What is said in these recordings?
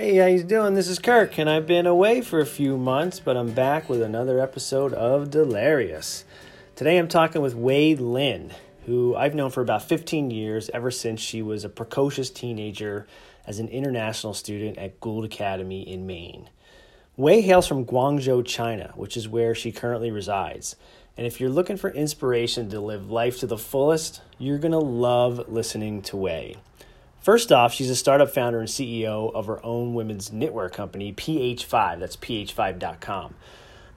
Hey, how you doing? This is Kirk, and I've been away for a few months, but I'm back with another episode of Delirious. Today I'm talking with Wei Lin, who I've known for about 15 years, ever since she was a precocious teenager as an international student at Gould Academy in Maine. Wei hails from Guangzhou, China, which is where she currently resides. And if you're looking for inspiration to live life to the fullest, you're going to love listening to Wei. First off, she's a startup founder and CEO of her own women's knitwear company, PH5. That's ph5.com.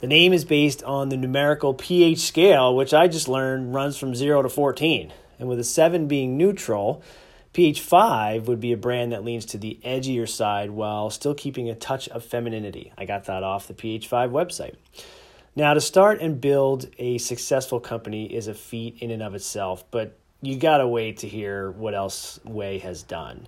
The name is based on the numerical pH scale, which I just learned runs from 0 to 14. And with a 7 being neutral, PH5 would be a brand that leans to the edgier side while still keeping a touch of femininity. I got that off the PH5 website. Now, to start and build a successful company is a feat in and of itself, but you gotta wait to hear what else Wei has done.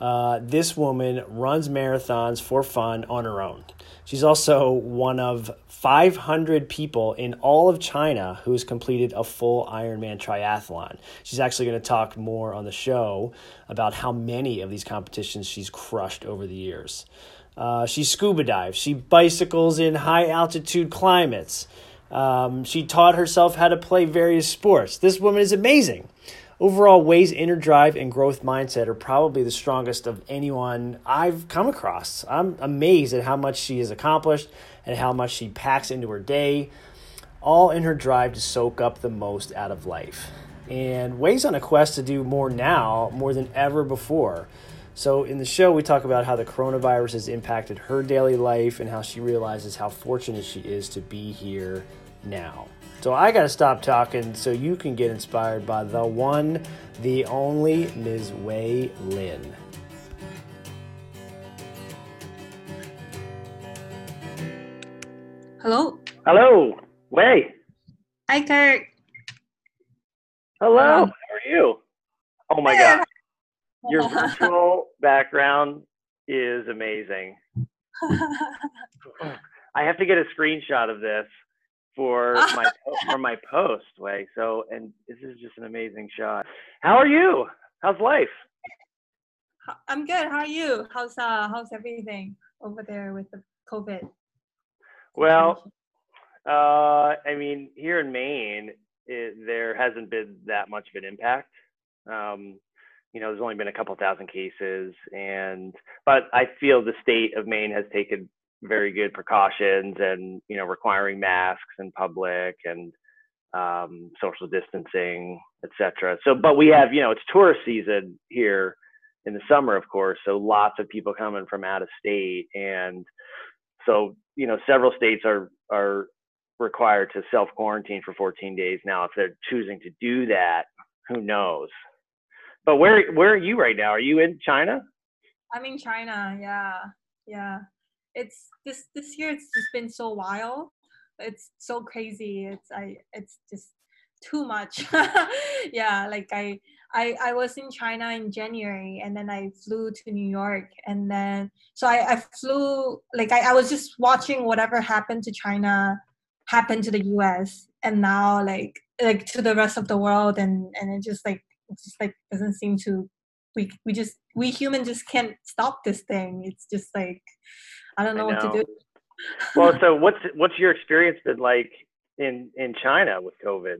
Uh, this woman runs marathons for fun on her own. She's also one of 500 people in all of China who has completed a full Ironman triathlon. She's actually going to talk more on the show about how many of these competitions she's crushed over the years. Uh, she scuba dives, she bicycles in high altitude climates. Um, she taught herself how to play various sports. This woman is amazing. Overall, Wei's inner drive and growth mindset are probably the strongest of anyone I've come across. I'm amazed at how much she has accomplished and how much she packs into her day, all in her drive to soak up the most out of life. And Wei's on a quest to do more now, more than ever before. So, in the show, we talk about how the coronavirus has impacted her daily life and how she realizes how fortunate she is to be here now. So I got to stop talking so you can get inspired by the one, the only Ms. Wei Lin. Hello. Hello, Wei. Hi, Kurt. Hello. Hello. How are you? Oh my Good. God, your virtual background is amazing. I have to get a screenshot of this for my for my post, Wei. So, and this is just an amazing shot. How are you? How's life? I'm good. How are you? How's uh how's everything over there with the COVID? Well, uh, I mean, here in Maine, it, there hasn't been that much of an impact. Um, you know, there's only been a couple thousand cases, and but I feel the state of Maine has taken very good precautions, and you know, requiring masks in public and um, social distancing, etc. So, but we have, you know, it's tourist season here in the summer, of course. So lots of people coming from out of state, and so you know, several states are are required to self quarantine for 14 days now. If they're choosing to do that, who knows? But where where are you right now? Are you in China? I'm in China. Yeah, yeah. It's this this year. It's just been so wild. It's so crazy. It's I. It's just too much. yeah, like I, I I was in China in January and then I flew to New York and then so I, I flew like I, I was just watching whatever happened to China happen to the US and now like like to the rest of the world and and it just like it just like doesn't seem to we we just we human just can't stop this thing. It's just like I don't know, I what to do. Well, so what's what's your experience been like in in China with COVID?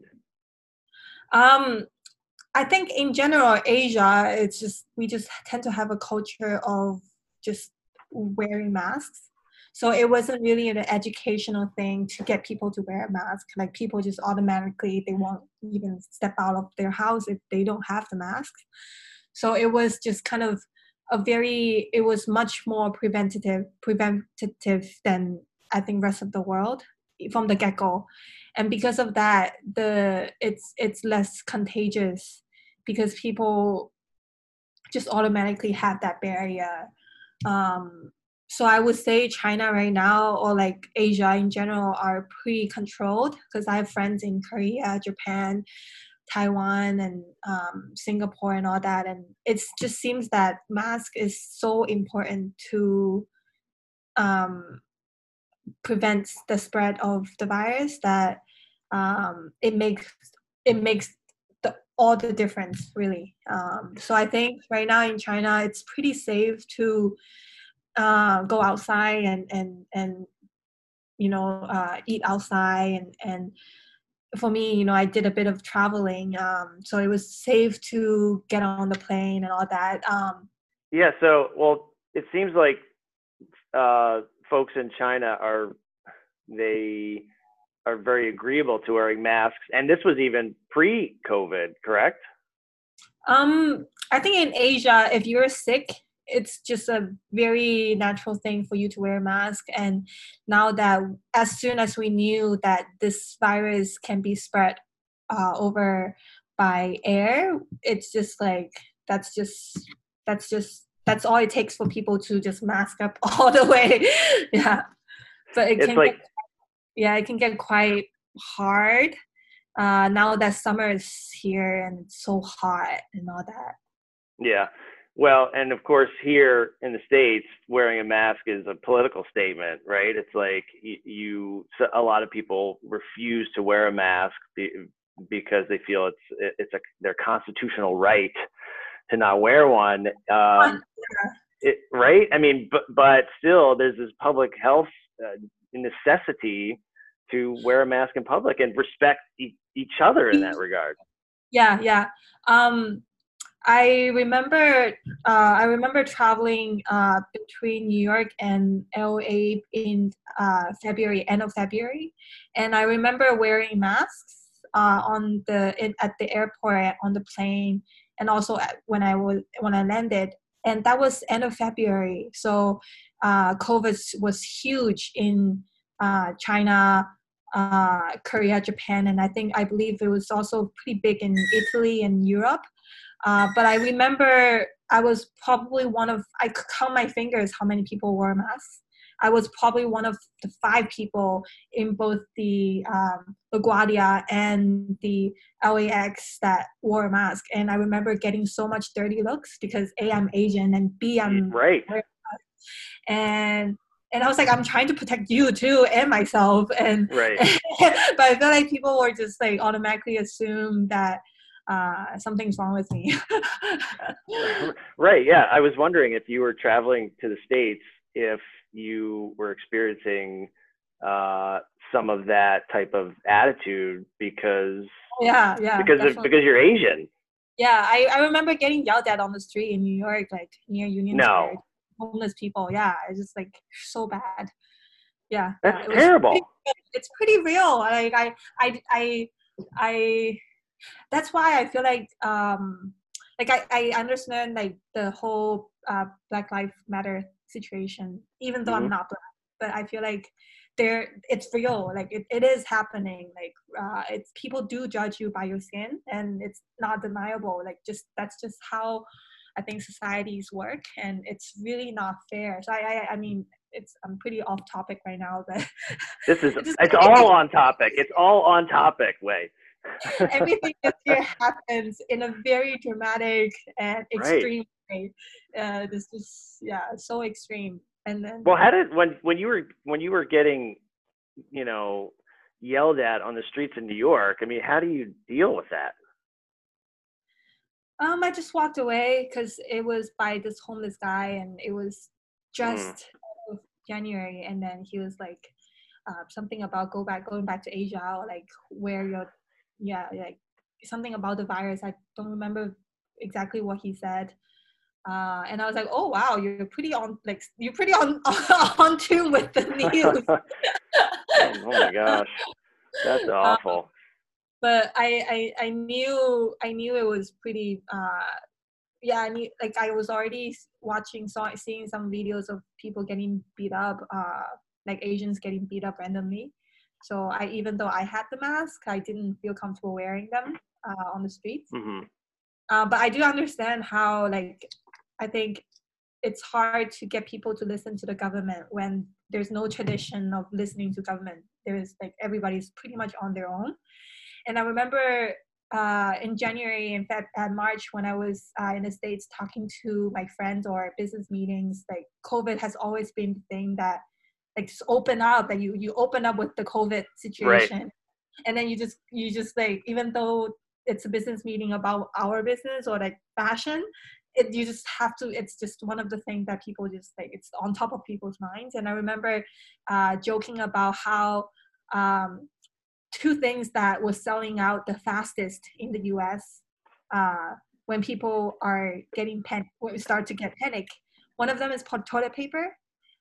Um, I think in general, Asia, it's just we just tend to have a culture of just wearing masks. So it wasn't really an educational thing to get people to wear a mask. Like people just automatically they won't even step out of their house if they don't have the mask. So it was just kind of a very it was much more preventative preventative than I think rest of the world from the get go and because of that the it's it's less contagious because people just automatically have that barrier. Um so i would say china right now or like asia in general are pretty controlled because i have friends in korea japan taiwan and um, singapore and all that and it just seems that mask is so important to um, prevents the spread of the virus that um, it makes it makes the, all the difference really. Um, so i think right now in china it's pretty safe to uh, go outside and and and you know uh, eat outside and and for me you know i did a bit of traveling um, so it was safe to get on the plane and all that um, yeah so well it seems like uh, folks in china are they are very agreeable to wearing masks and this was even pre-covid correct? Um i think in asia if you're sick it's just a very natural thing for you to wear a mask. And now that as soon as we knew that this virus can be spread uh, over by air it's just like that's just that's just that's all it takes for people to just mask up all the way. Yeah. But it it's can like get, yeah it can get quite hard uh, now that summer is here and it's so hot and all that. Yeah well, and of course, here in the states, wearing a mask is a political statement, right? It's like you, a lot of people refuse to wear a mask because they feel it's it's a their constitutional right to not wear one. Um, it, right? I mean, but but still, there's this public health uh, necessity to wear a mask in public and respect e- each other in that regard. Yeah, yeah. Um, I remember uh, I remember traveling uh, between New York and LA in uh, February, end of February, and I remember wearing masks uh, on the in, at the airport on the plane, and also when I was when I landed, and that was end of February. So uh, COVID was huge in uh, China, Korea, Japan, and I think I believe it was also pretty big in Italy and Europe. Uh, but I remember I was probably one of, I could count my fingers how many people wore masks. I was probably one of the five people in both the um, LaGuardia and the LAX that wore a mask. And I remember getting so much dirty looks because A, I'm Asian, and B, I'm right. And and I was like, I'm trying to protect you too and myself. And right. but I feel like people were just like automatically assume that uh, something's wrong with me. right. Yeah. I was wondering if you were traveling to the States, if you were experiencing uh, some of that type of attitude because yeah yeah because of, because you're Asian. Yeah, I, I remember getting yelled at on the street in New York, like near Union no. Square. Homeless people. Yeah, it's just like so bad. Yeah, that's yeah, terrible. Pretty, it's pretty real. Like I I I I that's why I feel like um like I, I understand like the whole uh, Black Lives Matter situation, even though mm-hmm. I'm not black, but I feel like there it's real like it, it is happening like uh, it's people do judge you by your skin and it's not deniable like just that's just how i think societies work and it's really not fair. So i i, I mean it's i'm pretty off topic right now but this is it's, it's all on topic it's all on topic Wei everything this year happens in a very dramatic and extreme right. way. Uh, this is yeah, so extreme. And then well, how did when when you were when you were getting, you know, yelled at on the streets in New York? I mean, how do you deal with that? Um, I just walked away because it was by this homeless guy, and it was mm. just mm. January, and then he was like. Uh, something about go back going back to Asia or like wear your yeah, like something about the virus. I don't remember exactly what he said. Uh, and I was like, "Oh wow, you're pretty on like you're pretty on on tune with the news." oh my gosh, that's um, awful. Um, but I, I I knew I knew it was pretty. Uh, yeah, I knew like I was already watching, saw seeing some videos of people getting beat up, uh, like Asians getting beat up randomly. So I, even though I had the mask, I didn't feel comfortable wearing them uh, on the streets. Mm-hmm. Uh, but I do understand how, like, I think it's hard to get people to listen to the government when there's no tradition of listening to government. There's like everybody's pretty much on their own. And I remember uh, in January and Feb- March when I was uh, in the States talking to my friends or business meetings, like COVID has always been the thing that like just open up and you you open up with the covid situation. Right. and then you just you just like even though it's a business meeting about our business or like fashion it, you just have to it's just one of the things that people just like it's on top of people's minds. And i remember uh, joking about how um, two things that was selling out the fastest in the us uh, when people are getting pen when we start to get panic. One of them is toilet paper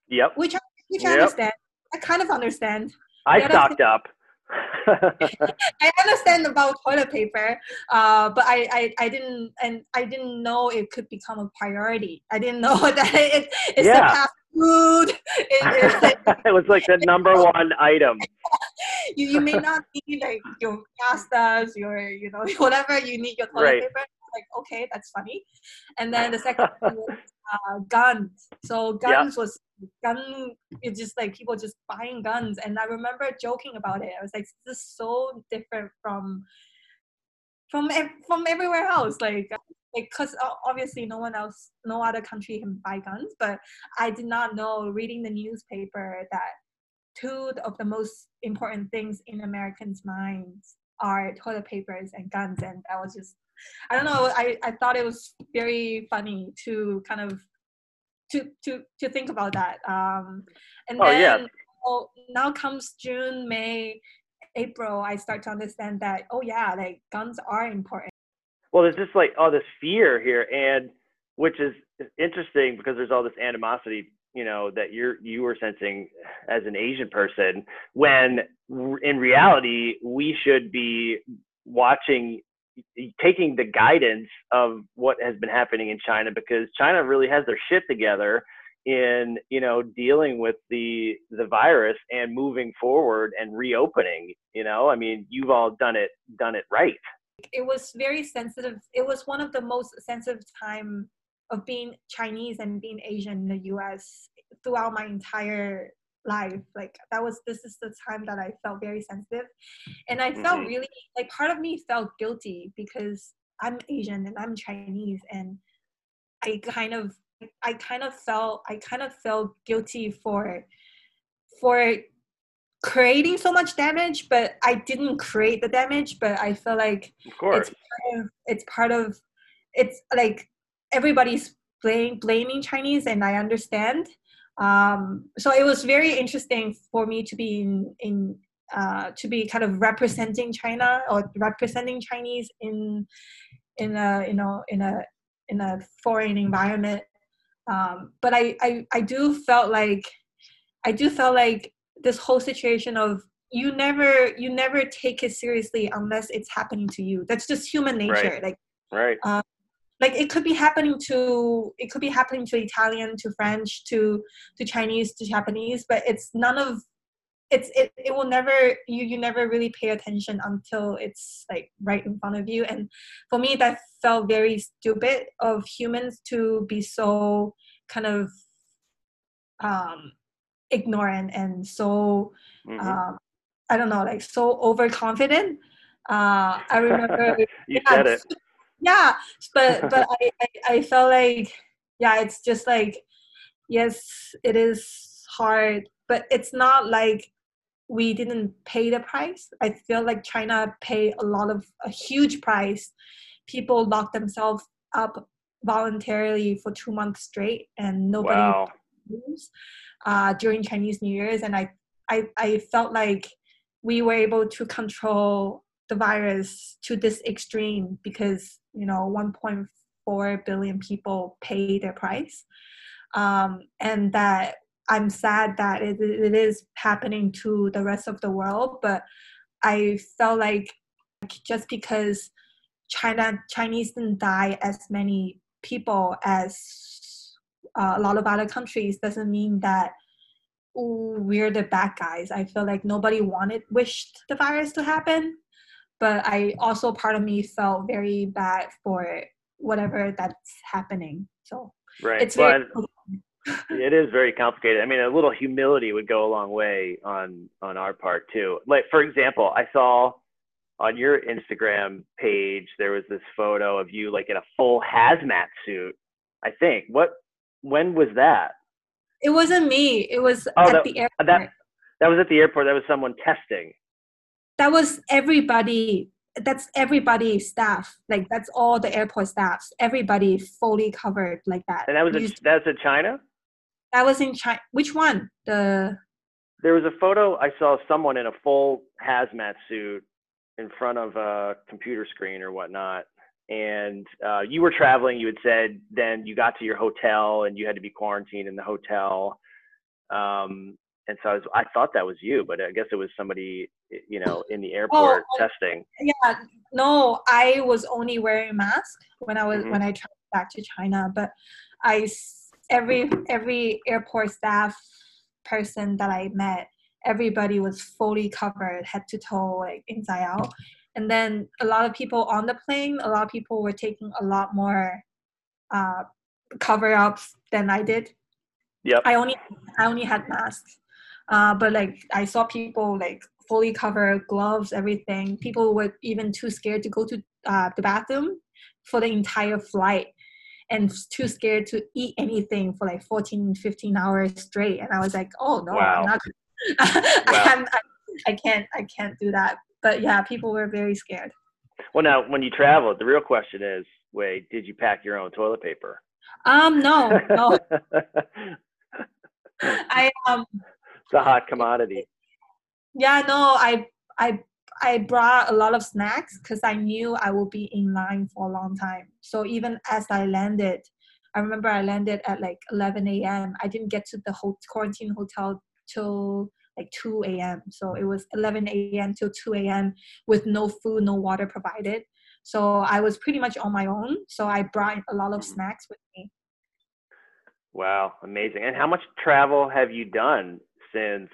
yep. which, I, which Yep. i understand i kind of understand I The stocked up. I understand about toilet paper, uh, but I, I, I didn't and I didn't know it could become a priority. I didn't know that it, it's Yeah. the fast food. It, it's like, it was like the number one item. you, you may not need like your pastas, your you know whatever you need your toilet Right. paper. Like okay, that's funny. And then the second was uh, guns. So Yeah. guns was gun. It's just like people just buying guns, and I remember joking about it. I was like, this is so different from from from everywhere else. Like like because obviously no one else, no other country can buy guns, but I did not know reading the newspaper that two of the most important things in Americans' minds are toilet papers and guns, and that was just I don't know. I, I thought it was very funny to kind of to to to think about that. Um, and Oh, then yeah. oh, now comes June, May, April. I start to understand that oh yeah, like guns are important. Well, there's just like all this fear here, and which is interesting because there's all this animosity, you know, that you're you were sensing as an Asian person, when in reality we should be watching, taking the guidance of what has been happening in China because China really has their shit together in you know dealing with the the virus and moving forward and reopening you know i mean you've all done it done it right it was very sensitive. It was one of the most sensitive time of being Chinese and being Asian in the U.S. throughout my entire life. Like that was this is the time that I felt very sensitive, and I felt Mhm. really like part of me felt guilty because I'm Asian and I'm Chinese, and I kind of I kind of felt I kind of felt guilty for for creating so much damage but i didn't create the damage but i feel like of course it's part of, it's part of it's like everybody's blame, blaming chinese and i understand um, so it was very interesting for me to be in, in uh, to be kind of representing china or representing chinese in in a you know in a in a foreign environment. Um, but I, I i do felt like i do felt like this whole situation of you never you never take it seriously unless it's happening to you. That's just human nature. Right. like right like it could be happening to it could be happening to italian to french to to chinese to japanese but it's none of it's it, it will never you you never really pay attention until it's like right in front of you. And for me that felt very stupid of humans to be so kind of um ignorant and so Mhm. um i don't know like so overconfident. Uh i remember you yeah, said it yeah but but I, I i felt like yeah it's just like yes it is hard but it's not like we didn't pay the price. I feel like china paid a lot of a huge price. People locked themselves up voluntarily for two months straight and nobody wow. news uh, during Chinese New Year's, and I, I, I felt like we were able to control the virus to this extreme because you know 1.4 billion people pay their price, um, and that I'm sad that it, it is happening to the rest of the world, but I felt like just because China Chinese didn't die as many people as uh, a lot of other countries doesn't mean that ooh, we're the bad guys. I feel like nobody wanted wished the virus to happen, but I also part of me felt very bad for whatever that's happening. So right. it's very it is very complicated. I mean a little humility would go a long way on on our part too. Like for example i saw on your instagram page there was this photo of you like in a full hazmat suit i think. What when was that? It wasn't me. It was Oh, at that- the airport. that that was at the airport. That was someone testing that was everybody that's everybody staff. Like that's all the airport staffs. Everybody fully covered like that. And that was a, that's in China. That was in China. Which one? The there was a photo I saw someone in a full hazmat suit in front of a computer screen or whatnot. And uh, you were traveling. You had said then you got to your hotel and you had to be quarantined in the hotel. Um, and so I, was, I thought that was you, but I guess it was somebody, you know, in the airport oh, testing. Yeah, no, I was only wearing a mask when I was mm-hmm. when I traveled back to China. But I every every airport staff person that I met, everybody was fully covered, head to toe, like inside out. And then a lot of people on the plane, a lot of people were taking a lot more uh, cover ups than I did. Yep. I only I only had masks. Uh, but like I saw people like fully covered, gloves, everything. People were even too scared to go to uh, the bathroom for the entire flight and too scared to eat anything for like 14, 15 hours straight. And I was like, oh no, wow. I'm not. wow. I, I can't, I can't do that. But yeah, people were very scared. Well, now when you travel, the real question is, wait, did you pack your own toilet paper? Um, no, no. I um the hot commodity. Yeah, no, I I I brought a lot of snacks because I knew I would be in line for a long time. So even as I landed, I remember I landed at like 11 a.m. I didn't get to the whole quarantine hotel till like 2 a.m. So it was 11 a.m. till 2 a.m. with no food, no water provided. So I was pretty much on my own. So I brought a lot of snacks with me. Wow, amazing. And how much travel have you done since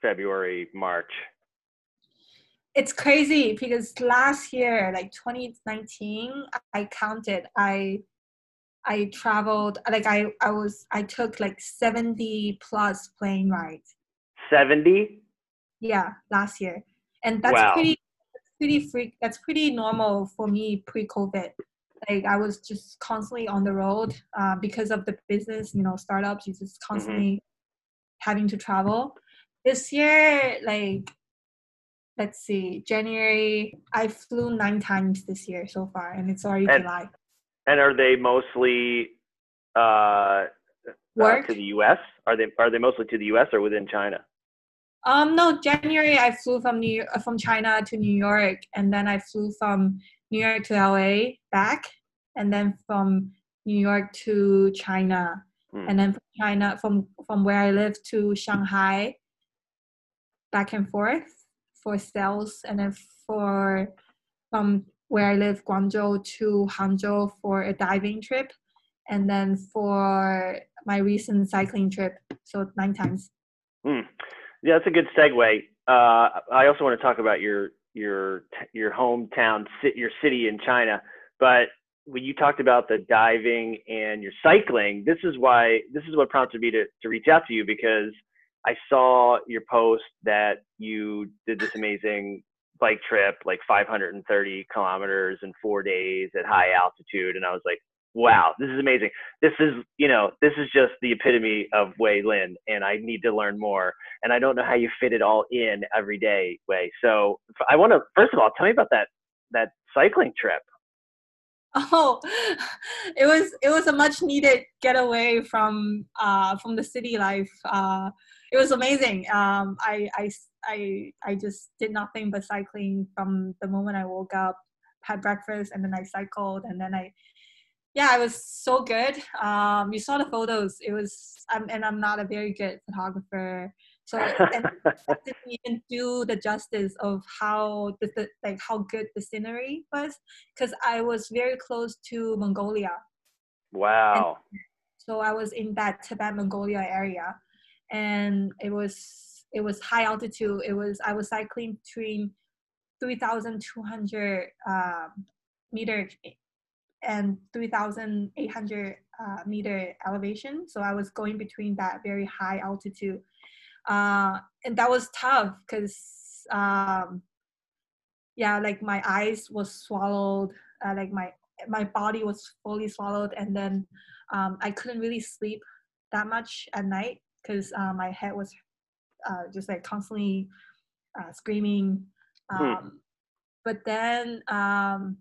February, March? It's crazy because last year, like 2019, I counted. I I traveled like I I was I took like 70 plus plane rides. 70? Yeah, last year. And that's wow. pretty pretty freak that's pretty normal for me pre-COVID. Like I was just constantly on the road uh, because of the business, you know, startups. You just mm-hmm. constantly having to travel. This year, like, let's see, January, I flew nine times this year so far, and it's already and, July. And are they mostly uh, Work? Uh, to the U.S.? Are they are they mostly to the U.S. or within China? Um, no, January I flew from New from China to New York, and then I flew from New York to LA back, and then from New York to China mm. and then from China, from from where I live to Shanghai, back and forth for sales, and then for from where I live, Guangzhou to Hangzhou for a diving trip, and then for my recent cycling trip, so nine times. Mm. Yeah, that's a good segue. Uh, I also want to talk about your your your hometown, sit your city in China, but when you talked about the diving and your cycling, this is why this is what prompted me to to reach out to you because I saw your post that you did this amazing bike trip, like 530 kilometers in four days at high altitude, and I was like, wow, this is amazing. This is you know this is just the epitome of Wei Lin, and I need to learn more. And I don't know how you fit it all in every day, Wei. So I want to first of all tell me about that that cycling trip. Oh, it was it was a much needed getaway from uh, from the city life. Uh, it was amazing. Um, I, I I I just did nothing but cycling from the moment I woke up, had breakfast, and then I cycled, and then I yeah, it was so good. Um, you saw the photos. It was, I'm, and I'm not a very good photographer. So and didn't even do the justice of how the, the like how good the scenery was because I was very close to Mongolia. Wow. And so I was in that Tibet Mongolia area, and it was it was high altitude. It was I was cycling between three thousand two hundred uh, meter and 3,800 uh, meter elevation. So I was going between that very high altitude uh, and that was tough because um, yeah like my eyes was swallowed uh, like my my body was fully swallowed and then um, i couldn't really sleep that much at night because uh, my head was uh, just like constantly uh, screaming hmm. um, hmm. but then um,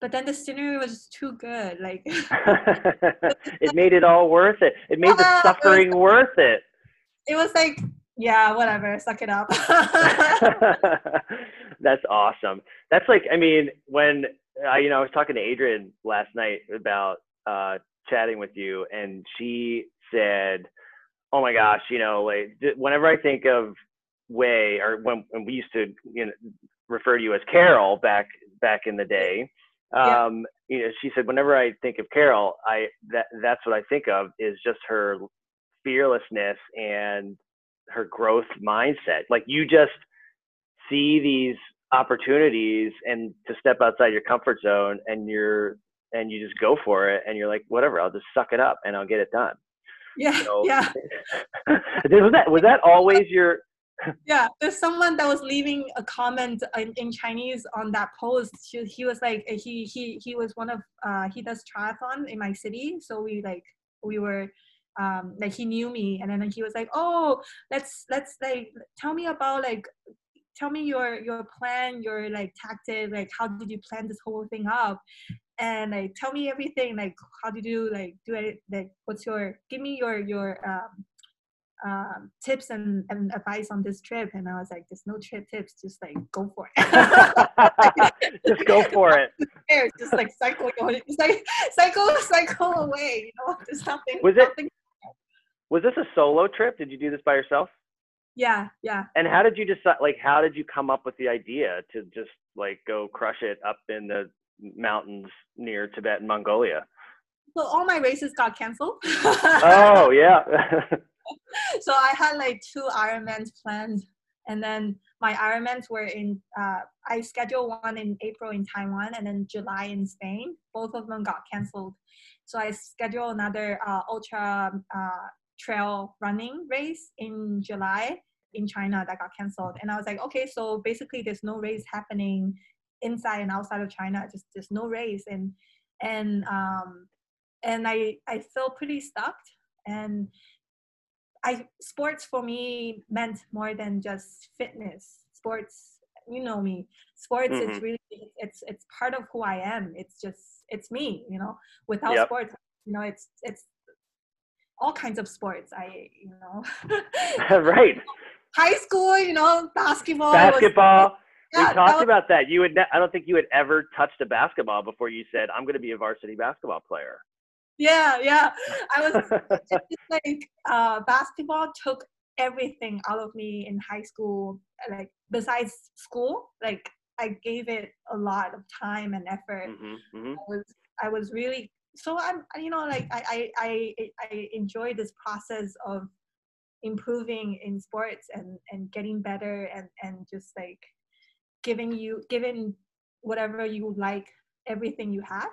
but then the scenery was too good. Like it made it all worth it. It made the suffering it was, worth it. It was like, yeah, whatever, suck it up. That's awesome. That's like, I mean, when uh, you know, I was talking to Adrian last night about uh, chatting with you, and she said, "Oh my gosh, you know, like whenever I think of Wei, or when, when we used to, you know, refer to you as Carol back back in the day." Um, yeah. You know, she said, whenever I think of Carol, I that that's what I think of is just her fearlessness and her growth mindset. Like you just see these opportunities and to step outside your comfort zone and you're and you just go for it and you're like whatever i'll just suck it up and i'll get it done. Yeah so, yeah. Was that was that always your yeah there's someone that was leaving a comment in, in chinese on that post. He, he was like he he he was one of uh he does triathlon in my city. So we like we were um like he knew me and then he was like oh let's let's like tell me about like tell me your your plan your like tactic like how did you plan this whole thing up? And like tell me everything like how did you like do it like what's your give me your your um um, tips and, and advice on this trip. And i was like there's no trip tips just like go for it. Just go for it. Just like cycle it's like cycle cycle away you know there's nothing was it nothing. Was this a solo trip? Did you do this by yourself? Yeah yeah. And how did you decide like how did you come up with the idea to just like go crush it up in the mountains near tibet and mongolia? So all my races got canceled. Oh yeah. So i had like two ironmans planned and then my ironmans were in uh, i scheduled one in april in taiwan and then july in spain. Both of them got canceled. So i scheduled another uh, ultra uh, trail running race in July in China that got canceled. And I was like, okay, so basically there's no race happening inside and outside of China. Just there's no race. And and um and I I feel pretty stuck. And I sports for me meant more than just fitness. Sports, you know me. Sports mm-hmm. is really it's it's part of who I am. It's just it's me, you know. Without yep. sports, you know, it's it's all kinds of sports. I, you know. right. High school, you know, basketball. Basketball. Was, yeah, we talked was, about that. You would. Ne- I don't think you had ever touched a basketball before you said, "I'm going to be a varsity basketball player." Yeah, yeah. I was like uh, basketball took everything out of me in high school. Like besides school, like I gave it a lot of time and effort. Mm-hmm, mm-hmm. I was I was really so I'm you know like I I I, I enjoy this process of improving in sports and and getting better and and just like giving you giving whatever you like everything you have.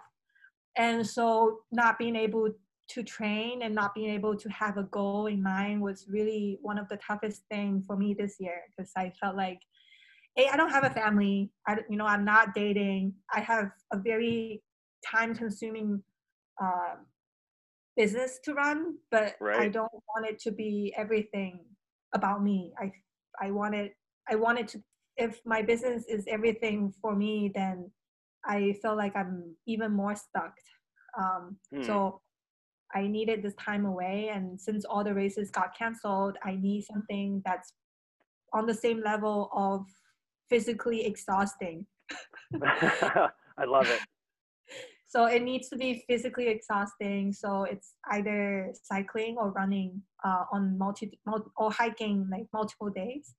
And so not being able to train and not being able to have a goal in mind was really one of the toughest things for me this year because I felt like hey I don't have a family. I you know I'm not dating. I have a very time consuming uh, business to run, but right. I don't want it to be everything about me. I I wanted I wanted to if my business is everything for me, then I feel like I'm even more stuck. Um, hmm. So I needed this time away, and since all the races got canceled, I need something that's on the same level of physically exhausting. I love it. So it needs to be physically exhausting. So it's either cycling or running uh, on multi, or hiking like multiple days.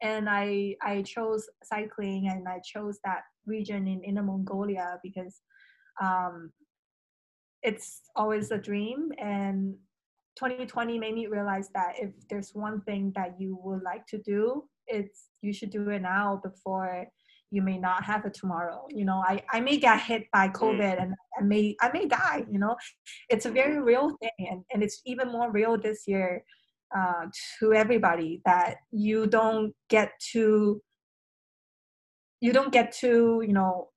And I I chose cycling and I chose that region in Inner Mongolia because um, it's always a dream and 2020 made me realize that if there's one thing that you would like to do it's you should do it now before you may not have it tomorrow you know? I, I may get hit by mm. covid and i may i may die you know? It's a very real thing and, and it's even more real this year uh, to everybody that you don't get to you don't get to you know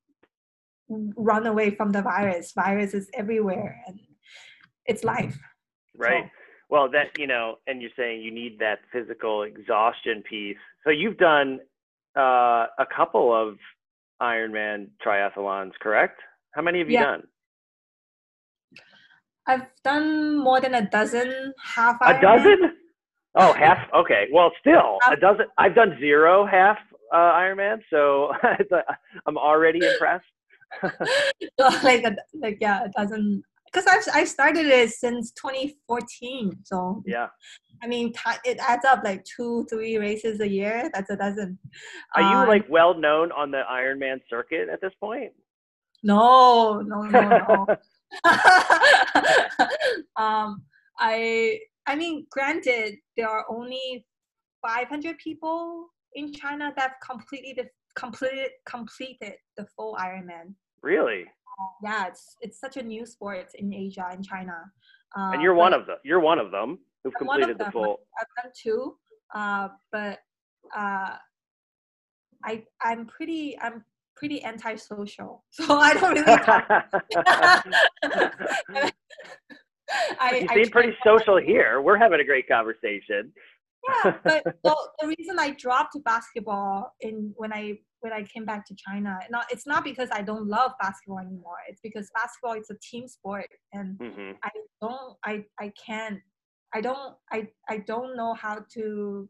run away from the virus. Virus is everywhere and it's life. Right. So. well that you know and you're saying you need that physical exhaustion piece. So you've done uh, a couple of Ironman triathlons, correct? How many have you Yeah. done? I've done more than a dozen half A Ironman. dozen? Oh, half. Okay. Well, still a Um, dozen. I've done zero half uh, Ironman, so I'm already impressed. So, like a, like yeah, a dozen. Because I've I've started it since 2014. So yeah. I mean, it adds up like two, three races a year. That's a dozen. Are you Um, like well known on the Ironman circuit at this point? No, no, no, no. um, I I mean, granted, there are only 500 people in China that completely the completed completed the full Ironman. really? Yeah, it's it's such a new sport in Asia in China. Uh, And you're one of them. You're one of them who've I'm one of completed the them. full. I've done two, uh, but uh, I I'm pretty I'm pretty antisocial, so I don't really talk. I, you I seem pretty try not- social here. We're having a great conversation. Yeah, but well, the reason I dropped basketball in when I when I came back to China, not it's not because I don't love basketball anymore. It's because basketball is a team sport, and hmm I don't I I can't I don't I I don't know how to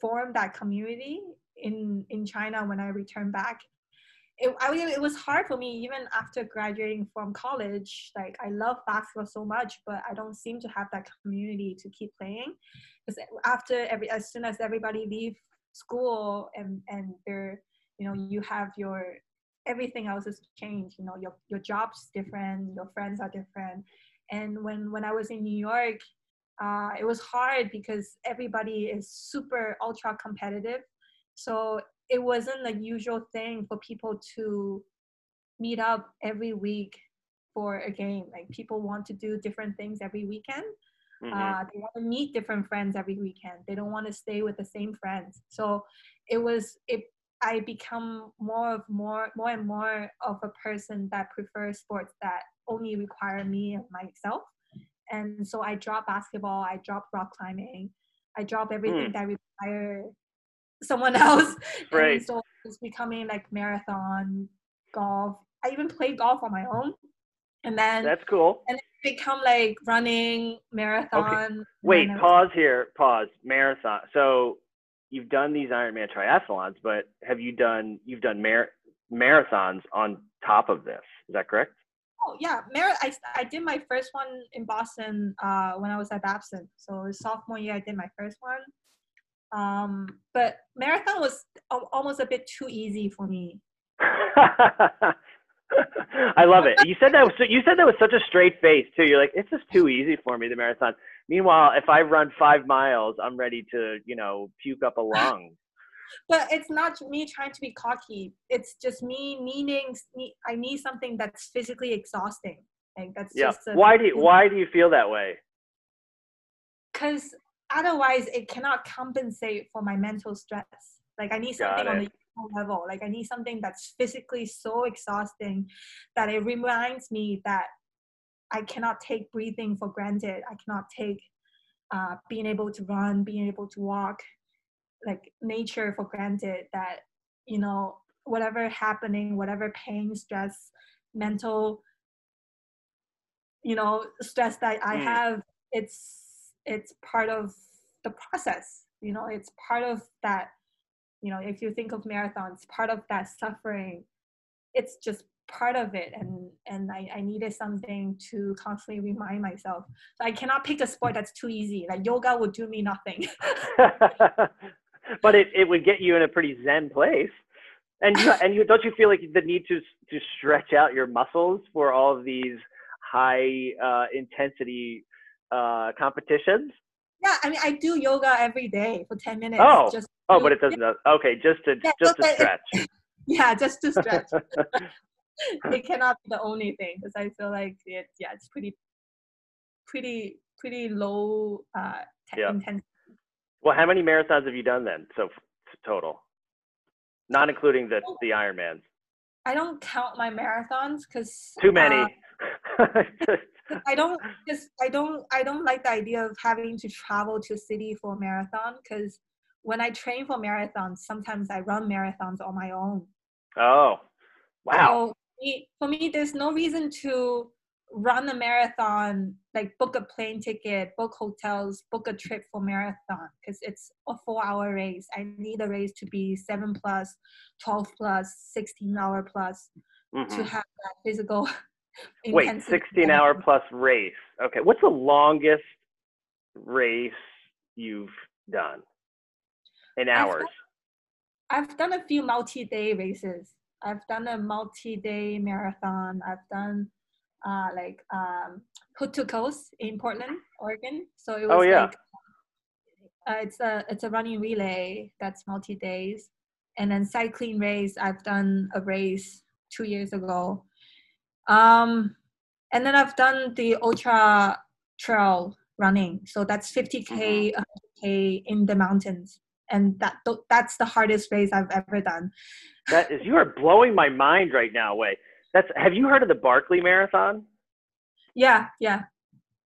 form that community in in China when I return back. It I it was hard for me even after graduating from college. Like I love basketball so much, but I don't seem to have that community to keep playing. Because after every as soon as everybody leave school and and they're you know you have your everything else has changed. You know your your job's different, your friends are different, and when when I was in New York, uh, it was hard because everybody is super ultra competitive. So it wasn't the usual thing for people to meet up every week for a game. Like people want to do different things every weekend. Hmm Uh, they want to meet different friends every weekend. They don't want to stay with the same friends. So it was it. I become more of more more and more of a person that prefers sports that only require me and myself. And so I dropped basketball. I dropped rock climbing. I dropped everything that require someone else. Right. And so it's becoming like marathon, golf. I even played golf on my own. And then That's cool. Become like running marathon. and Wait, pause here. Pause. Marathon. So you've done these Ironman triathlons, but have you done you've done mar- marathons on top of this? Is that correct? Oh yeah, Mar- I I did my first one in Boston uh, when I was at Babson. So sophomore year, I did my first one. Um, but marathon was al- almost a bit too easy for me. I love it. You said that was you said that with such a straight face too. You're like, it's just too easy for me the marathon. Meanwhile, if I run five miles, I'm ready to you know puke up a lung. But it's not me trying to be cocky. It's just me needing. I need something that's physically exhausting. Like that's Yeah. just. A, Why do you, why do you feel that way? Because otherwise, it cannot compensate for my mental stress. Like I need something on the level. Like I need something that's physically so exhausting that it reminds me that I cannot take breathing for granted. I cannot take uh, being able to run, being able to walk, like nature for granted. That you know whatever happening, whatever pain, stress, mental, you know, stress that I Mm. have, it's it's part of the process. You know, it's part of that. You know, if you think of marathons, part of that suffering, it's just part of it and and I, I needed something to constantly remind myself so i cannot pick a sport that's too easy like yoga would do me nothing but it, it would get you in a pretty zen place. And you, and you don't you feel like the need to to stretch out your muscles for all of these high uh, intensity uh, competitions? yeah i mean i do yoga every day for 10 minutes Oh, just Oh, but it doesn't. Okay, just to Yeah, just to stretch. yeah just to stretch it cannot be the only thing because i feel like it yeah it's pretty pretty pretty low uh te- Yeah. intensity Well, how many marathons have you done then? So total, not including the Oh. the Ironmans. i don't count my marathons because Too many. I don't just I don't I don't like the idea of having to travel to a city for a marathon because when I train for marathons, sometimes I run marathons on my own. Oh, wow. So me, for me, there's no reason to run a marathon, like book a plane ticket, book hotels, book a trip for marathon because it's a four hour race. I need a race to be seven plus, 12 plus, 16 hour plus Mhm. to have that physical. Wait, 16 hour plus race. Okay. What's the longest race you've done in I've hours? I've done a few multi-day races. I've done a multi-day marathon. I've done uh, like um, Hood to Coast in Portland, Oregon. So it was Oh, yeah. like uh, it's a it's a running relay that's multi days, and then cycling race. I've done a race two years ago, um, and then I've done the ultra trail running. So that's 50k, 100k in the mountains, and that that's the hardest race I've ever done. That is, you are blowing my mind right now, Wei. That's, have you heard of the Barkley Marathon? Yeah, yeah.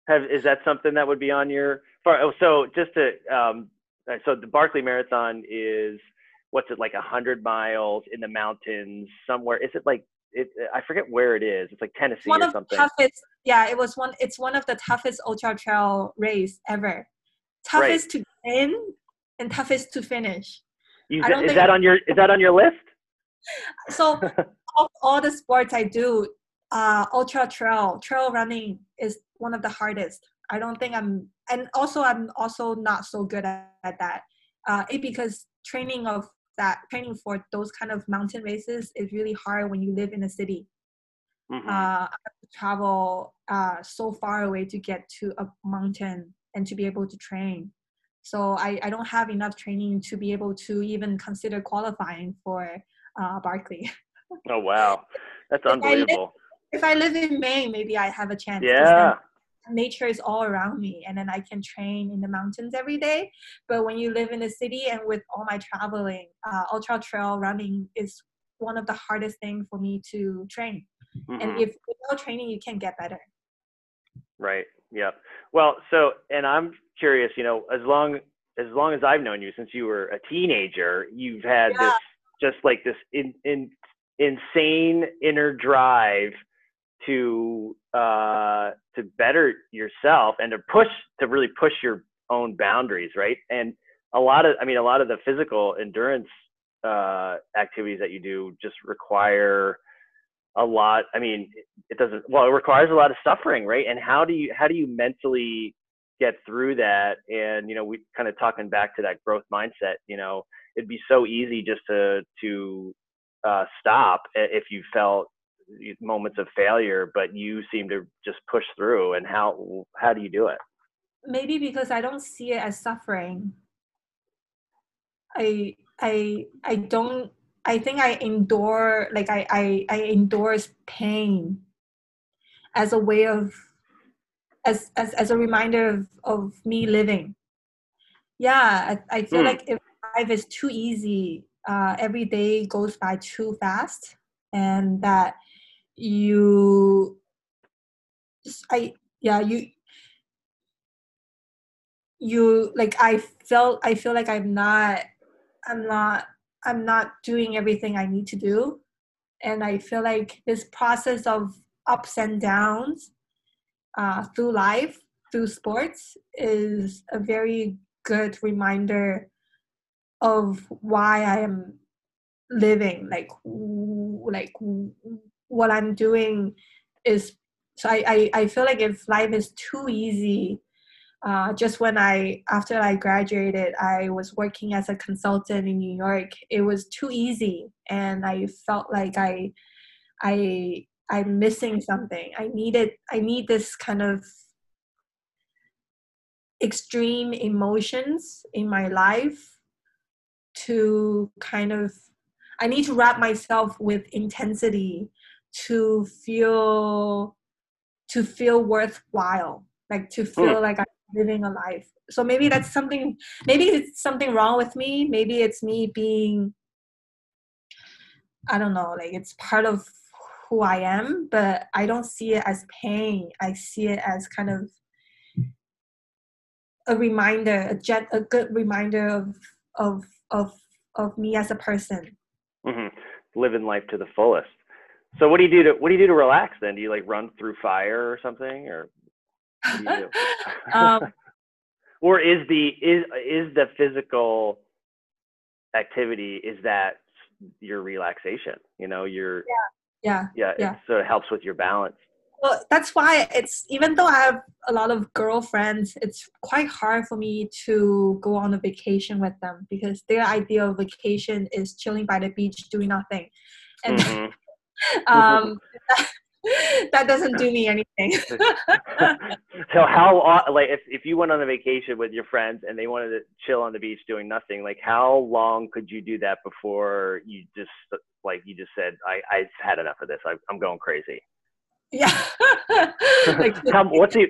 Have, is that something that would be on your, oh, so just to, um, uh, so the Barkley Marathon is, what's it, like a hundred miles in the mountains somewhere? Is it like, it, I forget where it is. It's like Tennessee one or of the something. toughest yeah it was one it's one of the toughest ultra trail race ever toughest to win and toughest to finish You, I don't is think- that on your, is that on your list? so of all the sports i do uh ultra trail trail running is one of the hardest i don't think i'm and also i'm also not so good at, at that uh it because training of that training for those kind of mountain races is really hard when you live in a city Mhm. uh, I have to travel uh, so far away to get to a mountain and to be able to train. So I, I don't have enough training to be able to even consider qualifying for uh, Barkley. oh, wow. That's If I live- unbelievable. if I live in Maine, maybe I have a chance. Yeah. Nature is all around me, and then I can train in the mountains every day. But when you live in the city and with all my traveling, uh, ultra trail running is one of the hardest things for me to train. And Mhm. if without training, you can't get better. Right. Yeah. Well, so and I'm curious, you know, as long as long as I've known you since you were a teenager, you've had Yeah. this just like this in, in insane inner drive to uh to better yourself and to push to really push your own boundaries, right? And a lot of I mean a lot of the physical endurance uh activities that you do just require a lot i mean it doesn't well it requires a lot of suffering right? And how do you how do you mentally get through that? And you know we kind of talking back to that growth mindset you know it'd be so easy just to to uh, stop if you felt moments of failure but you seem to just push through and how how do you do it? Maybe because I don't see it as suffering. I I I don't I think I endure like I I, I endorse pain as a way of as as, as a reminder of, of me living. Yeah, I, I feel Hmm. like if life is too easy, uh, every day goes by too fast and that you just I yeah you you like i felt i feel like i'm not i'm not i'm not doing everything i need to do. And i feel like this process of ups and downs uh, through life through sports is a very good reminder of why i am living. Like like what i'm doing is so I, I i feel like if life is too easy uh, just when I after I graduated, I was working as a consultant in New York. It was too easy, and I felt like I, I, I'm missing something. I needed, I need this kind of extreme emotions in my life to kind of. I need to wrap myself with intensity to feel, to feel worthwhile, like to feel like I'm living a life. So maybe that's something maybe it's something wrong with me. Maybe it's me being I don't know, like it's part of who I am, but I don't see it as pain. I see it as kind of a reminder, a jet a good reminder of of of of me as a person. hmm living life to the fullest. So what do you do to what do you do to relax then? Do you like run through fire or something or um, or is the is is the physical activity is that your relaxation? You know, your yeah. yeah, Yeah. It, so it helps with your balance. Well, that's why it's even though I have a lot of girlfriends, it's quite hard for me to go on a vacation with them because their idea of vacation is chilling by the beach doing nothing, and Mhm. um, that doesn't do me anything. so how like if, if you went on a vacation with your friends and they wanted to chill on the beach doing nothing like how long could you do that before you just like you just said i i've had enough of this I, i'm going crazy yeah. like, how, what's the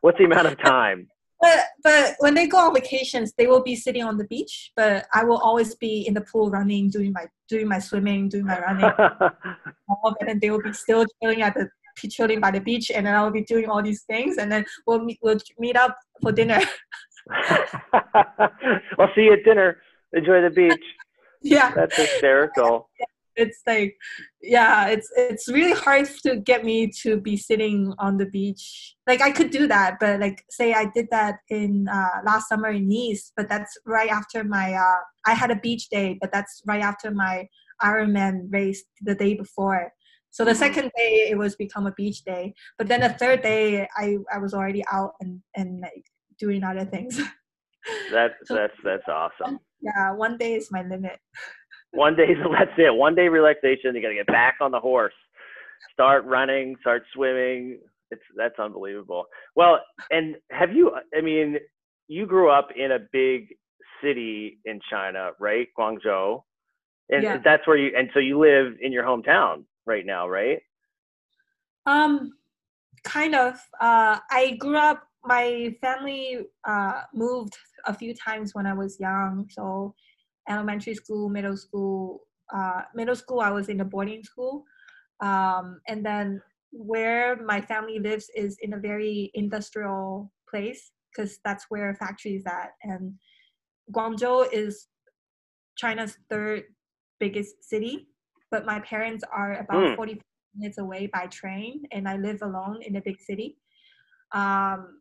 what's the amount of time but but when they go on vacations, they will be sitting on the beach, but I will always be in the pool running, doing my doing my swimming, doing my running, all of it, and they will be still chilling at the chilling by the beach, and then I will be doing all these things, and then we'll meet we'll meet up for dinner. i'll see you at dinner. Enjoy the beach. Yeah, that's hysterical it's like yeah, it's it's really hard to get me to be sitting on the beach. Like I could do that, but like say I did that in uh, last summer in Nice, but that's right after my uh, I had a beach day, but that's right after my Ironman race the day before. So the Mhm. second day it was become a beach day, but then the third day I I was already out and and like doing other things. that's So- that's that's awesome yeah, one day is my limit. One day that's it one day relaxation you got to get back on the horse start running start swimming it's that's unbelievable well and have you i mean you grew up in a big city in china right guangzhou and Yeah. that's where you and so you live in your hometown right now right Um, kind of. Uh, I grew up. My family uh, moved a few times when I was young. So, elementary school, middle school. Uh, middle school, I was in a boarding school, um, and then where my family lives is in a very industrial place because that's where factories at. And Guangzhou is China's third biggest city, but my parents are about Hmm. 40 minutes away by train, and I live alone in a big city. Um,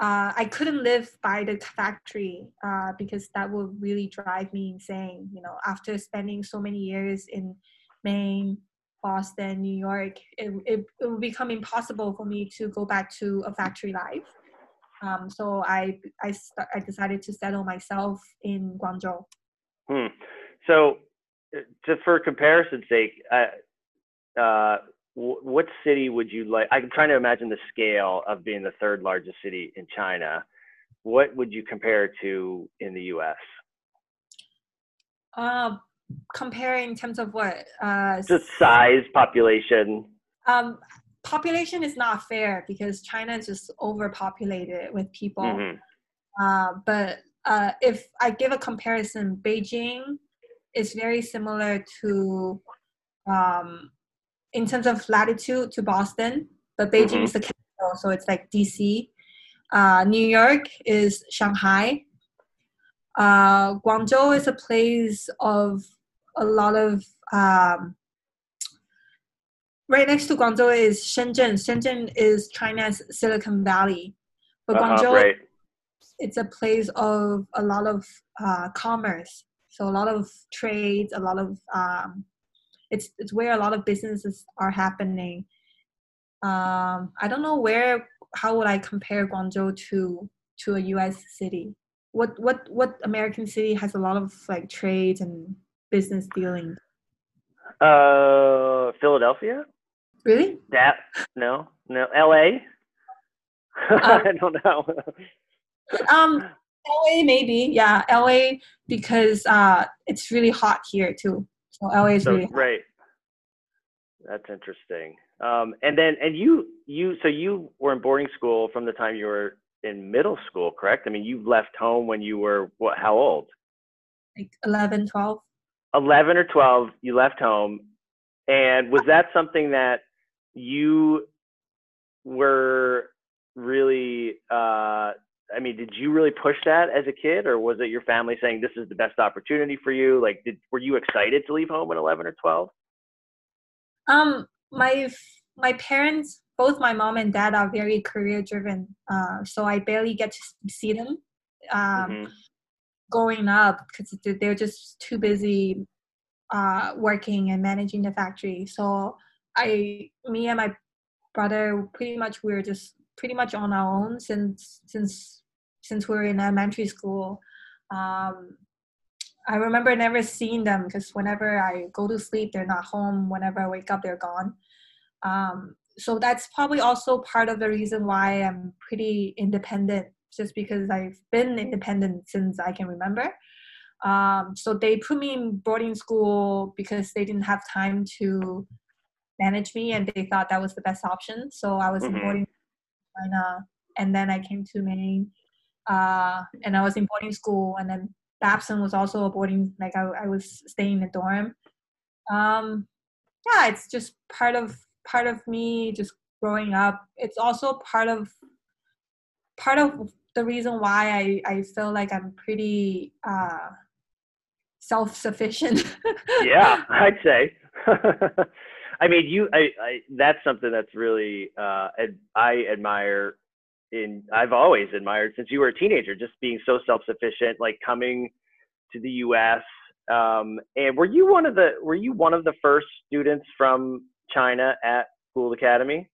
uh, I couldn't live by the factory uh, because that would really drive me insane. You know, after spending so many years in Maine, Boston, New York, it, it, it would become impossible for me to go back to a factory life. Um, so I I, I decided to settle myself in Guangzhou. hmm. so uh, just for comparison's sake uh, uh, what city would you like i'm trying to imagine the scale of being the third largest city in china what would you compare to in the us Uh, comparing in terms of what? Uh, just size population um, population is not fair because China is just overpopulated with people. Mhm. Uh, but uh, if I give a comparison, Beijing is very similar to, um, in terms of latitude, to Boston. But Beijing Mhm. is the capital, so it's like DC. Uh, New York is Shanghai. Uh, Guangzhou is a place of a lot of. Um, right next to Guangzhou is Shenzhen. Shenzhen is China's Silicon Valley. But Uh-huh, Guangzhou right it's a place of a lot of uh, commerce so a lot of trades a lot of um, it's it's where a lot of businesses are happening. Um, i don't know where how would i compare guangzhou to to a us city? What what what american city has a lot of like trades and business dealing uh philadelphia? Really? That no no. La i don't know. um la maybe. Yeah la because uh it's really hot here too so la is so really right that's interesting. Um and then and you you so you were in boarding school from the time you were in middle school correct? I mean you left home when you were what how old? Like 11 12 11 or 12 you left home. And was that something that you were really uh I mean, did you really push that as a kid, or was it your family saying this is the best opportunity for you? Like, did were you excited to leave home at 11 or 12? Um, my my parents, both my mom and dad, are very career driven. Uh, so I barely get to see them um, mm-hmm. growing up because they're just too busy uh, working and managing the factory. So I, me and my brother, pretty much we were just pretty much on our own since since since we were in elementary school. Um, I remember never seeing them because whenever I go to sleep, they're not home. Whenever I wake up, they're gone. Um, so that's probably also part of the reason why I'm pretty independent, just because I've been independent since I can remember. Um, so they put me in boarding school because they didn't have time to manage me, and they thought that was the best option. So I was mm-hmm. in boarding China, and then I came to Maine, uh, and I was in boarding school, and then Babson was also a boarding. Like I, I was staying in a dorm. Um, yeah, it's just part of part of me just growing up. It's also part of part of the reason why I, I feel like I'm pretty uh, self sufficient. yeah, I'd say. I mean, you. I, I. That's something that's really. Uh, ad, I admire. In I've always admired since you were a teenager, just being so self sufficient, like coming to the U.S. Um, and were you one of the Were you one of the first students from China at Gould Academy?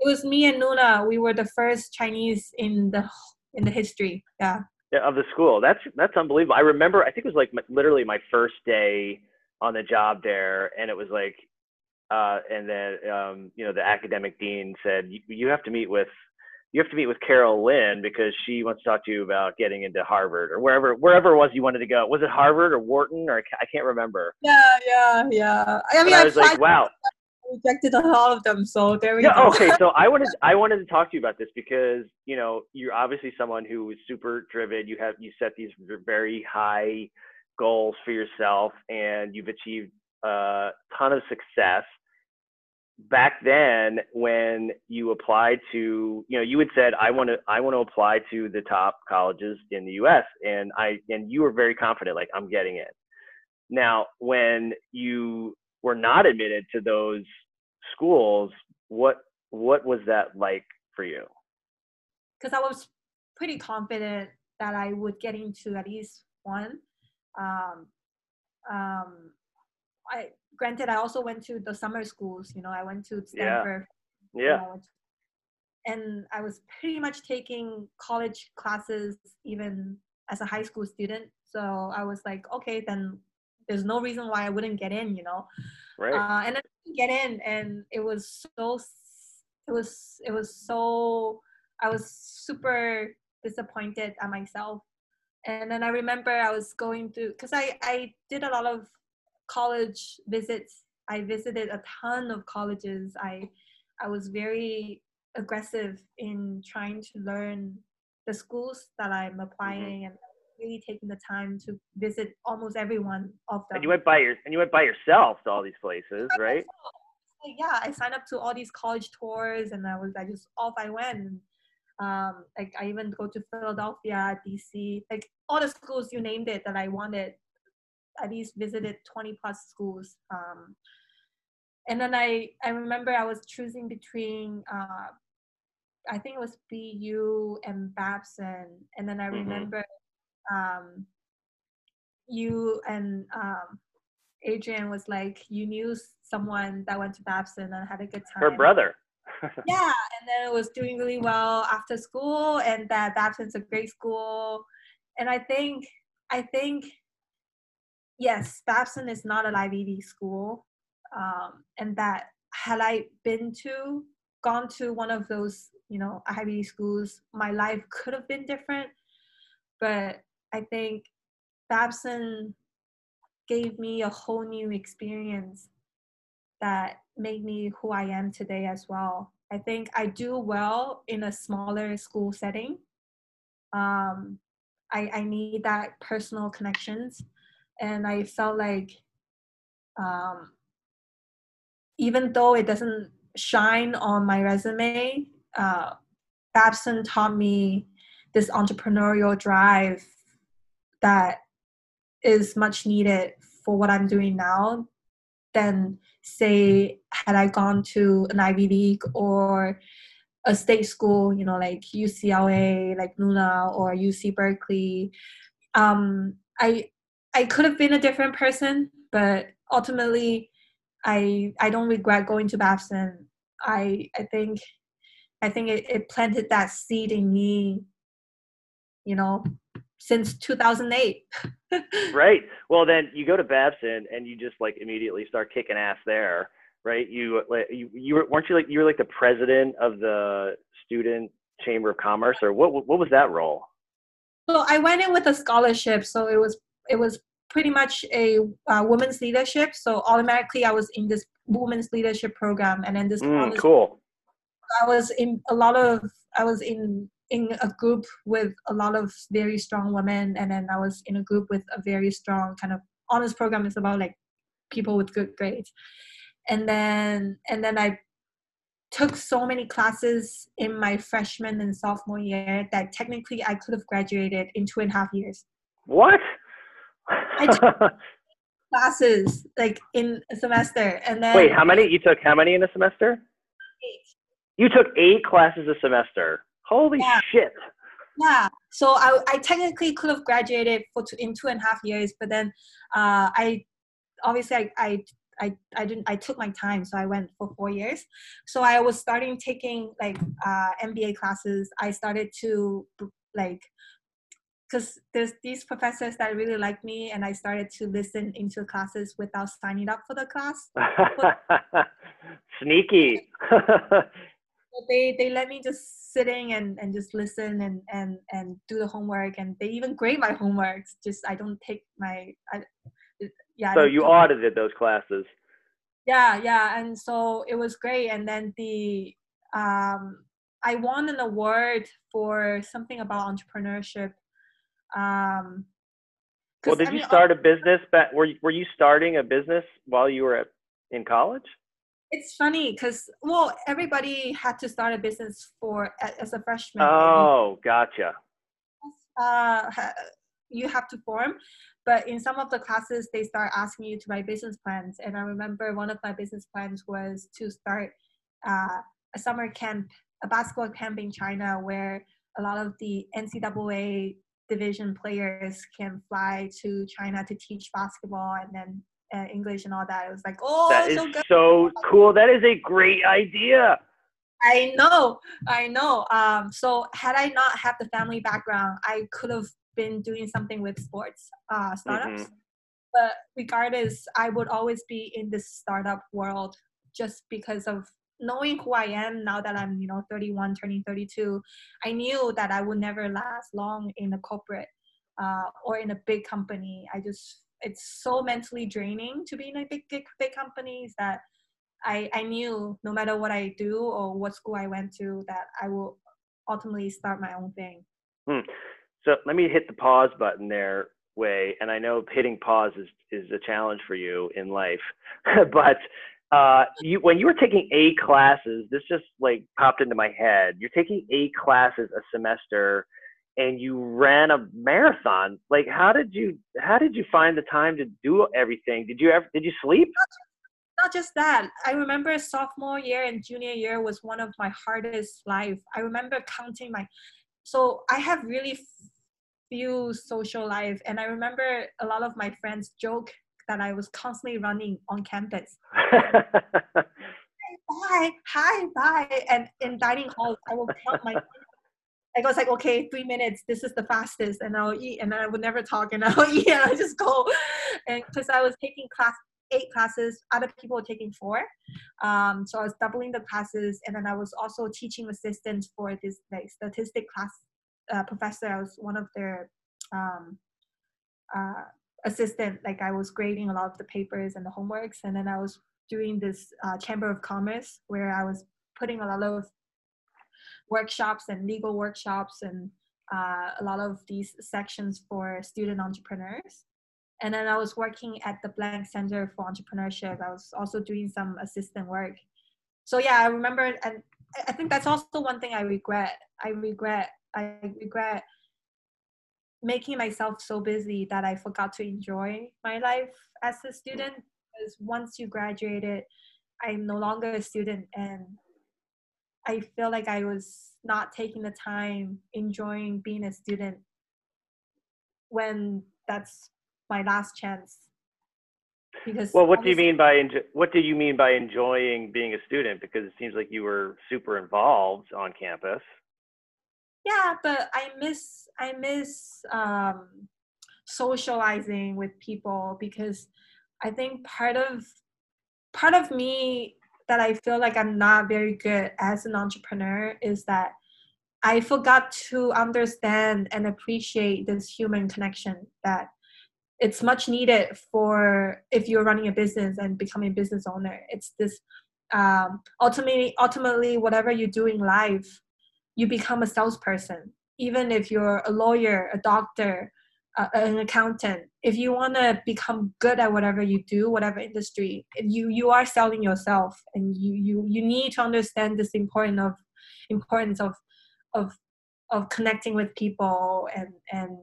It was me and Nuna. We were the first Chinese in the in the history. Yeah. Yeah, of the school. That's that's unbelievable. I remember. I think it was like my, literally my first day on the job there, and it was like, uh, and then um, you know the academic dean said you have to meet with you have to meet with Carol Lynn because she wants to talk to you about getting into Harvard or wherever wherever it was you wanted to go. Was it Harvard or Wharton or I can't remember. Yeah, yeah, yeah. I mean, I was like, wow. Rejected all of them, so there we yeah, go. okay, so I wanted I wanted to talk to you about this because you know you're obviously someone who is super driven. You have you set these very high goals for yourself, and you've achieved a ton of success back then when you applied to you know you had said i want to i want to apply to the top colleges in the us and i and you were very confident like i'm getting it now when you were not admitted to those schools what what was that like for you? Because i was pretty confident that i would get into at least one. Um um i granted, I also went to the summer schools. You know, I went to Stanford. Yeah. yeah. and I was pretty much taking college classes even as a high school student. So I was like, okay, then there's no reason why I wouldn't get in. You know. Right. Uh, and then get in, and it was so. It was. It was so. I was super disappointed at myself and then i remember i was going through because i i did a lot of college visits. I visited a ton of colleges. I I was very aggressive in trying to learn the schools that I'm mm-hmm. applying mm-hmm. and really taking the time to visit almost everyone of them. And you went by your and you went by yourself to all these places, right? Yeah, I signed up to all these college tours, and I was I just off I went. Um, like I even go to Philadelphia, DC, like all the schools you named it that I wanted at least visited 20 plus schools. Um, and then I, I remember I was choosing between, uh, I think it was BU and Babson. And then I mm-hmm. remember um, you and um, Adrian was like, you knew someone that went to Babson and had a good time. Her brother. yeah, and then it was doing really well after school, and that Babson's a great school. And I think, I think yes, Babson is not an Ivy League school, um, and that had I been to, gone to one of those, you know, League schools, my life could have been different. But I think Babson gave me a whole new experience that made me who I am today as well. I think I do well in a smaller school setting. Um, I, I need that personal connections and I felt like um, even though it doesn't shine on my resume, uh, Babson taught me this entrepreneurial drive that is much needed for what I'm doing now than say had I gone to an Ivy League or a state school, you know, like UCLA, like Luna or UC Berkeley. Um, I I could have been a different person, but ultimately, I I don't regret going to Babson. I I think I think it, it planted that seed in me, you know, since 2008. right. Well, then you go to Babson and you just like immediately start kicking ass there, right? You like you, you were, weren't you like you were like the president of the student chamber of commerce, or what? What was that role? So I went in with a scholarship, so it was it was pretty much a uh, women's leadership. So automatically, I was in this women's leadership program, and then this. Mm, cool. I was in a lot of. I was in in a group with a lot of very strong women, and then I was in a group with a very strong kind of honors program. It's about like people with good grades, and then and then I took so many classes in my freshman and sophomore year that technically I could have graduated in two and a half years. What? I took classes like in a semester, and then wait, how many? You took how many in a semester? Eight. You took eight classes a semester. Holy yeah. shit! Yeah, so I, I technically could have graduated for two, in two and a half years, but then uh, I obviously I, I I, I didn't I took my time so I went for four years so I was starting taking like uh, MBA classes I started to like because there's these professors that really like me and I started to listen into classes without signing up for the class sneaky they they let me just sitting and, and just listen and, and and do the homework and they even grade my homeworks just I don't take my I, yeah. So you audited those classes. Yeah, yeah, and so it was great. And then the um, I won an award for something about entrepreneurship. Um, well, did I you start a business? But were you, were you starting a business while you were at, in college? It's funny because well, everybody had to start a business for as a freshman. Oh, gotcha. Uh, you have to form, but in some of the classes they start asking you to write business plans and i remember one of my business plans was to start uh, a summer camp a basketball camp in china where a lot of the ncaa division players can fly to china to teach basketball and then uh, english and all that it was like oh that is so, good. so cool that is a great idea I know, I know. Um, so had I not had the family background, I could have been doing something with sports uh, startups. Mm-hmm. But regardless, I would always be in this startup world just because of knowing who I am now that I'm, you know, 31, turning 32. I knew that I would never last long in a corporate uh, or in a big company. I just, it's so mentally draining to be in a big, big, big companies that I, I knew no matter what I do or what school I went to that I will ultimately start my own thing. Hmm. So let me hit the pause button there, Wei. And I know hitting pause is, is a challenge for you in life, but uh, you when you were taking A classes, this just like popped into my head. You're taking A classes a semester, and you ran a marathon. Like, how did you how did you find the time to do everything? Did you ever did you sleep? Not just that. I remember sophomore year and junior year was one of my hardest life. I remember counting my so I have really few social life and i remember a lot of my friends joke that i was constantly running on campus bye hi bye and in dining halls i will count my I was like, okay, three minutes. This is the fastest, and I'll eat, and I would never talk, and I'll eat, and I just go, and because I was taking class eight classes, other people were taking four, um, so I was doubling the classes, and then I was also teaching assistants for this like statistic class uh, professor. I was one of their um, uh, assistant. Like I was grading a lot of the papers and the homeworks, and then I was doing this uh, chamber of commerce where I was putting a lot of workshops and legal workshops and uh, a lot of these sections for student entrepreneurs. And then I was working at the Blank Center for Entrepreneurship. I was also doing some assistant work. So yeah, I remember, and I think that's also one thing I regret. I regret I regret making myself so busy that I forgot to enjoy my life as a student. Because once you graduated, I'm no longer a student, and I feel like I was not taking the time enjoying being a student when that's my last chance. Because well, what do you mean by enjo- what do you mean by enjoying being a student? Because it seems like you were super involved on campus. Yeah, but I miss I miss um, socializing with people because I think part of part of me that I feel like I'm not very good as an entrepreneur is that I forgot to understand and appreciate this human connection that it's much needed for if you're running a business and becoming a business owner. It's this um, ultimately ultimately whatever you do in life, you become a salesperson. Even if you're a lawyer, a doctor, uh, an accountant, if you want to become good at whatever you do, whatever industry, you you are selling yourself, and you you you need to understand this importance of importance of of of connecting with people and and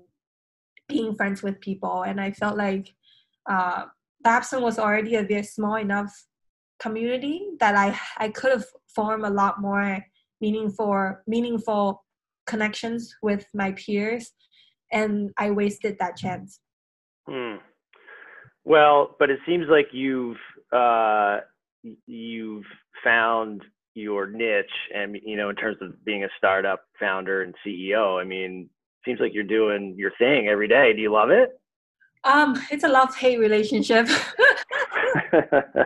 being friends with people and i felt like uh, babson was already a very small enough community that i i could have formed a lot more meaningful meaningful connections with my peers and i wasted that chance. Hmm. well but it seems like you've uh, you've found your niche and you know in terms of being a startup founder and ceo i mean seems like you're doing your thing every day. Do you love it? Um it's a love hate relationship.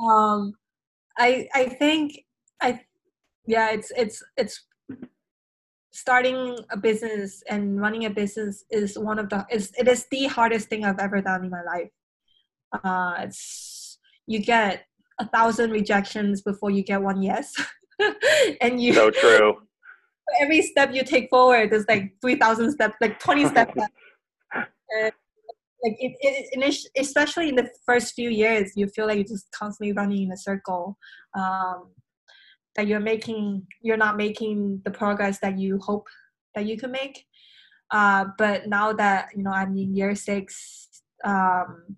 Um i i think i yeah it's it's it's starting a business and running a business is one of the is it is the hardest thing i've ever done in my life. Uh it's you get a thousand rejections before you get one yes. And you so true. Every step you take forward is like 3000 steps like 20 steps. And like it, it, especially in the first few years you feel like you're just constantly running in a circle. Um, that you're making you're not making the progress that you hope that you can make. Uh, but now that you know i'm in year six um,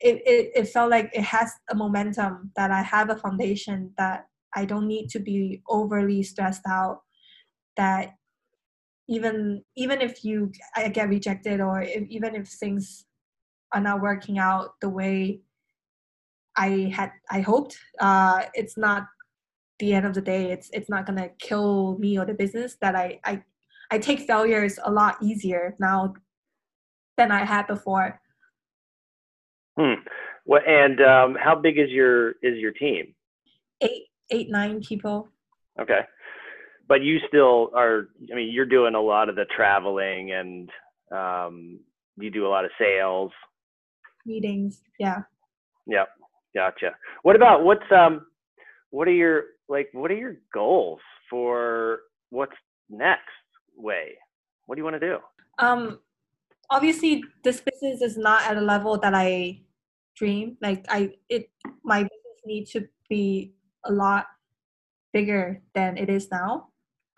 it, it, it felt like it has a momentum that I have a foundation that I don't need to be overly stressed out that even even if you I get rejected or if, even if things are not working out the way I had I hoped uh, it's not the end of the day it's it's not gonna kill me or the business that I I I take failures a lot easier now than I had before Hmm. Well, and um, how big is your is your team? Eight, eight, nine people. Okay, but you still are. I mean, you're doing a lot of the traveling, and um, you do a lot of sales. Meetings, yeah. Yep, gotcha. What about what's um, what are your like? What are your goals for what's next? Wei, what do you want to do? Um, obviously this business is not at a level that I dream. Like I it my business needs to be a lot bigger than it is now.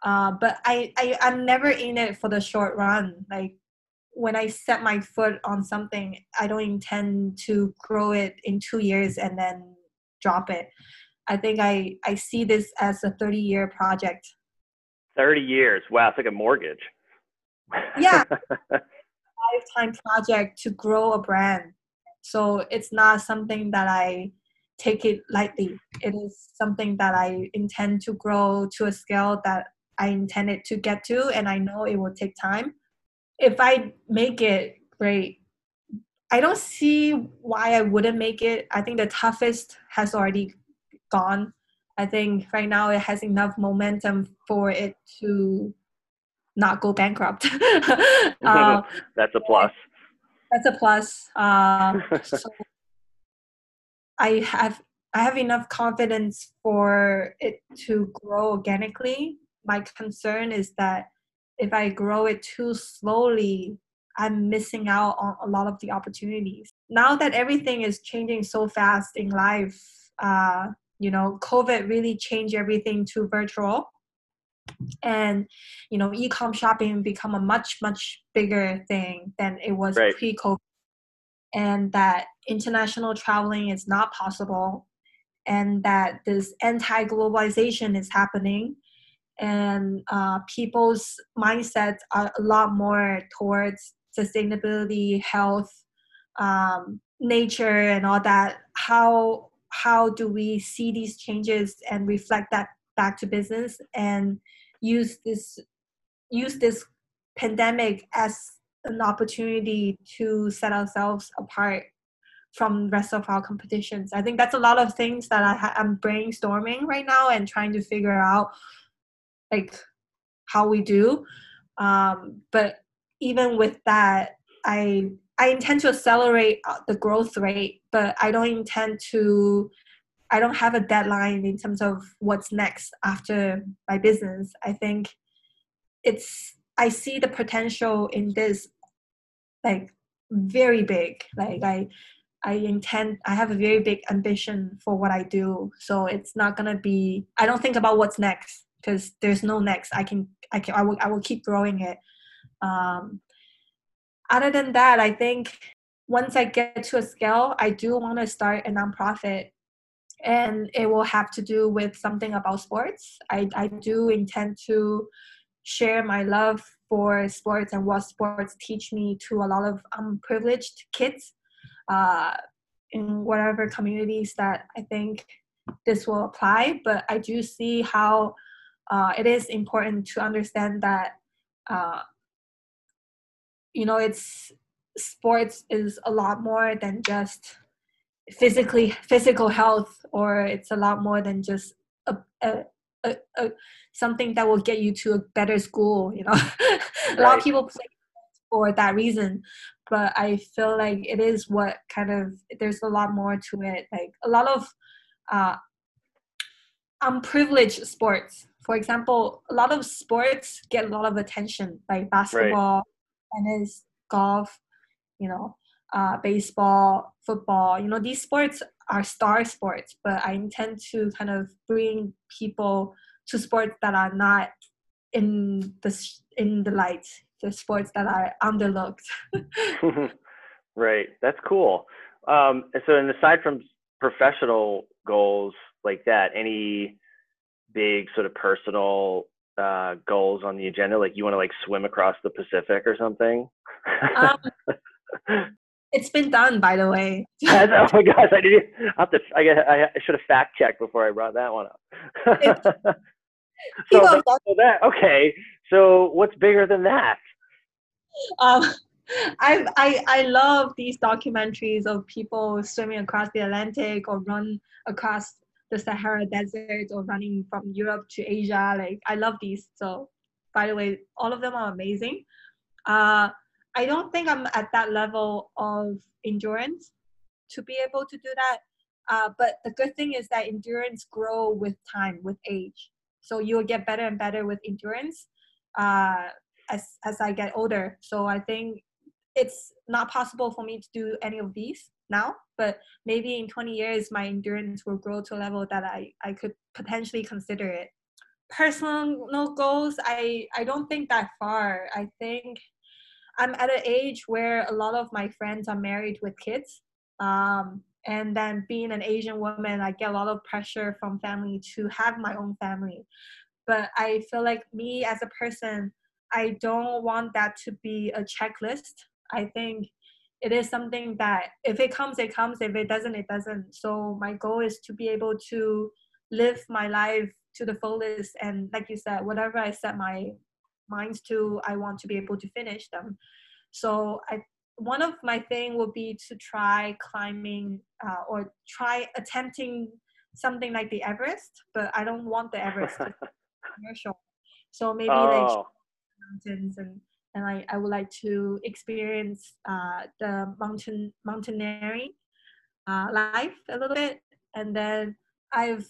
Uh, but I, I I'm never in it for the short run. Like when I set my foot on something, I don't intend to grow it in two years and then drop it. I think I, I see this as a 30 year project. 30 years. Wow, it's like a mortgage. Yeah. lifetime project to grow a brand. So it's not something that I take it lightly. It is something that I intend to grow to a scale that I intended to get to, and I know it will take time. If I make it, great. I don't see why I wouldn't make it. I think the toughest has already gone. I think right now it has enough momentum for it to not go bankrupt. uh, that's a plus. That's a plus. Uh, so I have I have enough confidence for it to grow organically. My concern is that if I grow it too slowly, I'm missing out on a lot of the opportunities. Now that everything is changing so fast in life, uh, you know, COVID really changed everything to virtual. And you know e-com shopping become a much much bigger thing than it was Right. pre-covid. And that international traveling is not possible. And that this anti-globalization is happening. And uh, people's mindsets are a lot more towards sustainability health um, nature and all that. How how do we see these changes and reflect that back to business and use this use this pandemic as an opportunity to set ourselves apart from rest of our competitions? I think that's a lot of things that I ha- i'm brainstorming right now and trying to figure out like how we do. Um, but even with that i i intend to accelerate uh, the growth rate but i don't intend to i don't have a deadline in terms of what's next after my business. I think it's i see the potential in this like very big. Like i i intend i have a very big ambition for what i do. So it's not gonna be i don't think about what's next because there's no next. I can i can i will, I will keep growing it. Um other than that i think once i get to a scale i do want to start a nonprofit and it will have to do with something about sports i i do intend to share my love for sports and what sports teach me to a lot of unprivileged kids uh, in whatever communities that I think this will apply. But I do see how uh, it is important to understand that uh, you know it's sports is a lot more than just physically physical health or it's a lot more than just a, a, a, a something that will get you to a better school you know? A lot of people play for that reason but i feel like it is what kind of there's a lot more to it like a lot of uh unprivileged sports. For example a lot of sports get a lot of attention like basketball tennis golf you know uh, baseball football you know these sports are star sports but i intend to kind of bring people to sports that are not in the in the light the sports that are underlooked right. That's cool. Um, so, and aside from professional goals like that, any big sort of personal uh, goals on the agenda? Like you want to like swim across the Pacific or something? um, it's been done by the way oh my gosh, I didn't. I have to. I. I should have fact checked before I brought that one up. so, so that okay. So what's bigger than that? um, I, I I love these documentaries of people swimming across the Atlantic or run across the Sahara Desert or running from Europe to Asia. Like I love these. So by the way, all of them are amazing. Uh, I don't think I'm at that level of endurance to be able to do that. Uh, but the good thing is that endurance grow with time, with age. So you'll get better and better with endurance uh, as as I get older. So I think it's not possible for me to do any of these now, but maybe in 20 years my endurance will grow to a level that I, I could potentially consider it. Personal goals, I, I don't think that far. I think I'm at an age where a lot of my friends are married with kids. Um, and then being an Asian woman, I get a lot of pressure from family to have my own family. But I feel like me as a person, I don't want that to be a checklist. I think it is something that if it comes, it comes. If it doesn't, it doesn't. So my goal is to be able to live my life to the fullest. And like you said, whatever I set my minds to, I want to be able to finish them. So I one of my thing would be to try climbing uh, or try attempting something like the Everest, but I don't want the Everest commercial. So maybe like Oh, mountains and and I, I would like to experience uh, the mountain mountaineering uh, life a little bit and then I've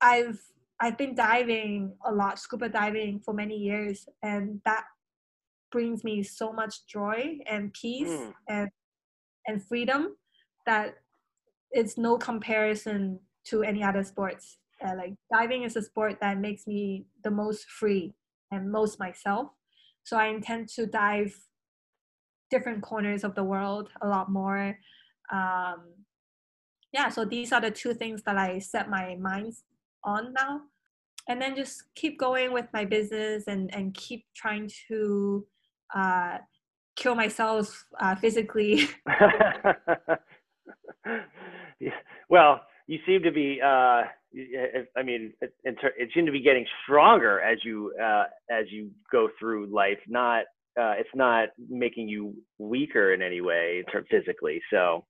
I've I've been diving a lot scuba diving for many years and that brings me so much joy and peace Mm. and and freedom that it's no comparison to any other sports uh, like diving is a sport that makes me the most free and most myself. So I intend to dive different corners of the world a lot more. Um, yeah, so these are the two things that I set my minds on now. And then just keep going with my business and, and keep trying to uh, kill myself uh, physically. well, you seem to be uh, i mean it, it seems to be getting stronger as you uh, as you go through life not uh, it's not making you weaker in any way physically so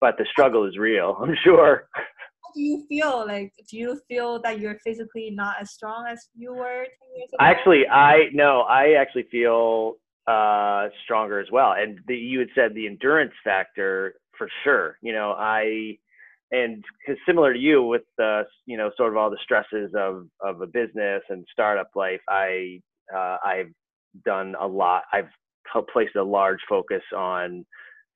but the struggle is real i'm sure. How do you feel? Like do you feel that you're physically not as strong as you were 10 years ago? Actually i no i actually feel uh stronger as well and the, you had said the endurance factor for sure you know i and similar to you with the you know sort of all the stresses of of a business and startup life i uh, i've done a lot i've placed a large focus on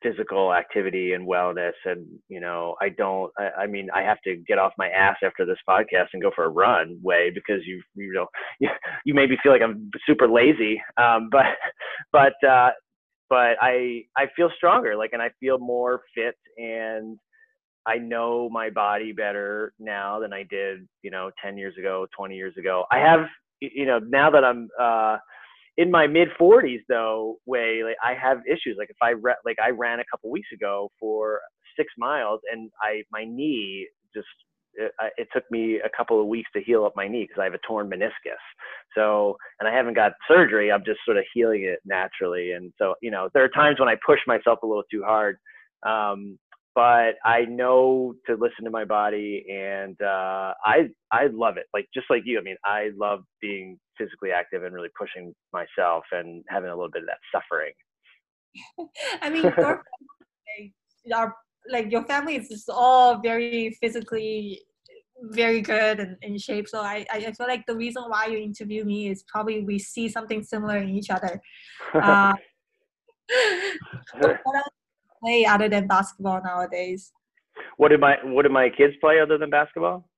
physical activity and wellness and you know i don't I, I, mean i have to get off my ass after this podcast and go for a run Wei because you you know you, you made me feel like i'm super lazy um, but but uh but i i feel stronger like and i feel more fit and I know my body better now than I did, you know, 10 years ago, 20 years ago. I have, you know, now that I'm uh, in my mid 40s, though, Wei like I have issues. Like if I re- like I ran a couple weeks ago for six miles, and I my knee just it, it took me a couple of weeks to heal up my knee because I have a torn meniscus. So, and I haven't got surgery. I'm just sort of healing it naturally. And so, you know, there are times when I push myself a little too hard. Um, but I know to listen to my body, and uh, I I love it. Like just like you, I mean, I love being physically active and really pushing myself and having a little bit of that suffering. I mean, your are like your family is just all very physically very good and in shape. So I, I feel like the reason why you interview me is probably we see something similar in each other. Uh, play other than basketball nowadays? What do my What did my kids play other than basketball?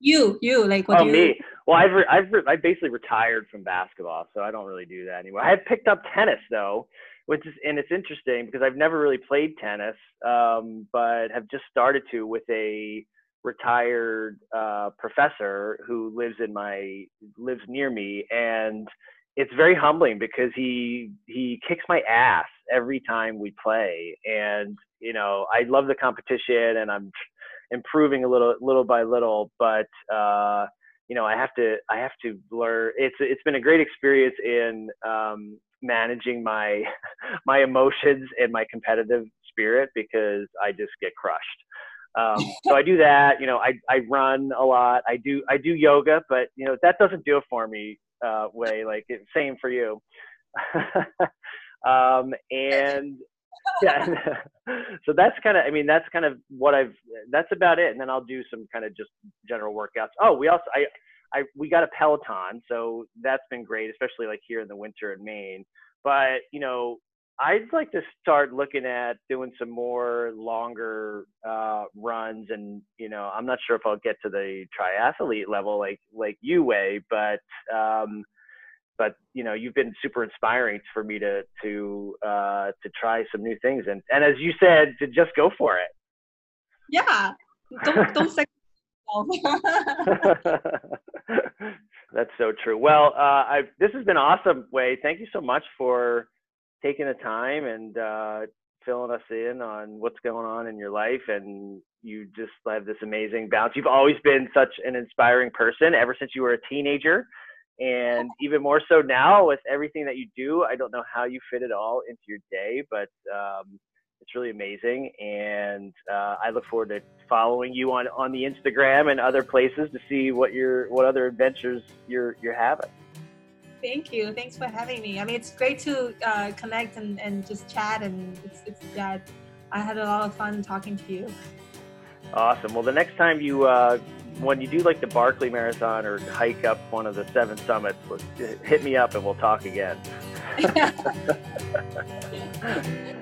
You, you like what? Oh, you... me. Well, I've re- I've re- I basically retired from basketball, so I don't really do that anymore. I have picked up tennis though, which is and it's interesting because I've never really played tennis, um, but have just started to with a retired uh, professor who lives in my lives near me and it's very humbling because he he kicks my ass every time we play and you know i love the competition and i'm improving a little little by little but uh you know i have to i have to learn it's it's been a great experience in um managing my my emotions and my competitive spirit because i just get crushed um, so I do that. You know, I I run a lot. I do I do yoga, but you know that doesn't do it for me uh, Wei. Like same for you. um, and yeah, so that's kind of. I mean, that's kind of what I've. That's about it. And then I'll do some kind of just general workouts. Oh, we also I. I, we got a Peloton, so that's been great, especially like here in the winter in Maine. But you know, I'd like to start looking at doing some more longer uh, runs, and you know, I'm not sure if I'll get to the triathlete level like like you Wei, but um, but you know, you've been super inspiring for me to to uh, to try some new things, and and as you said, to just go for it. Yeah, don't don't say. That's so true. Well, uh, I've, this has been awesome, Wei. Thank you so much for taking the time and uh, filling us in on what's going on in your life. And you just have this amazing bounce. You've always been such an inspiring person ever since you were a teenager. And even more so now with everything that you do. I don't know how you fit it all into your day, but um, it's really amazing. And uh, I look forward to following you on, on the Instagram and other places to see what your what other adventures you're you're having. Thank you. Thanks for having me. I mean, it's great to uh, connect and, and just chat. And it's, it's yeah, I had a lot of fun talking to you. Awesome. Well, the next time you, uh, when you do like the Barkley Marathon or hike up one of the seven summits, hit me up and we'll talk again.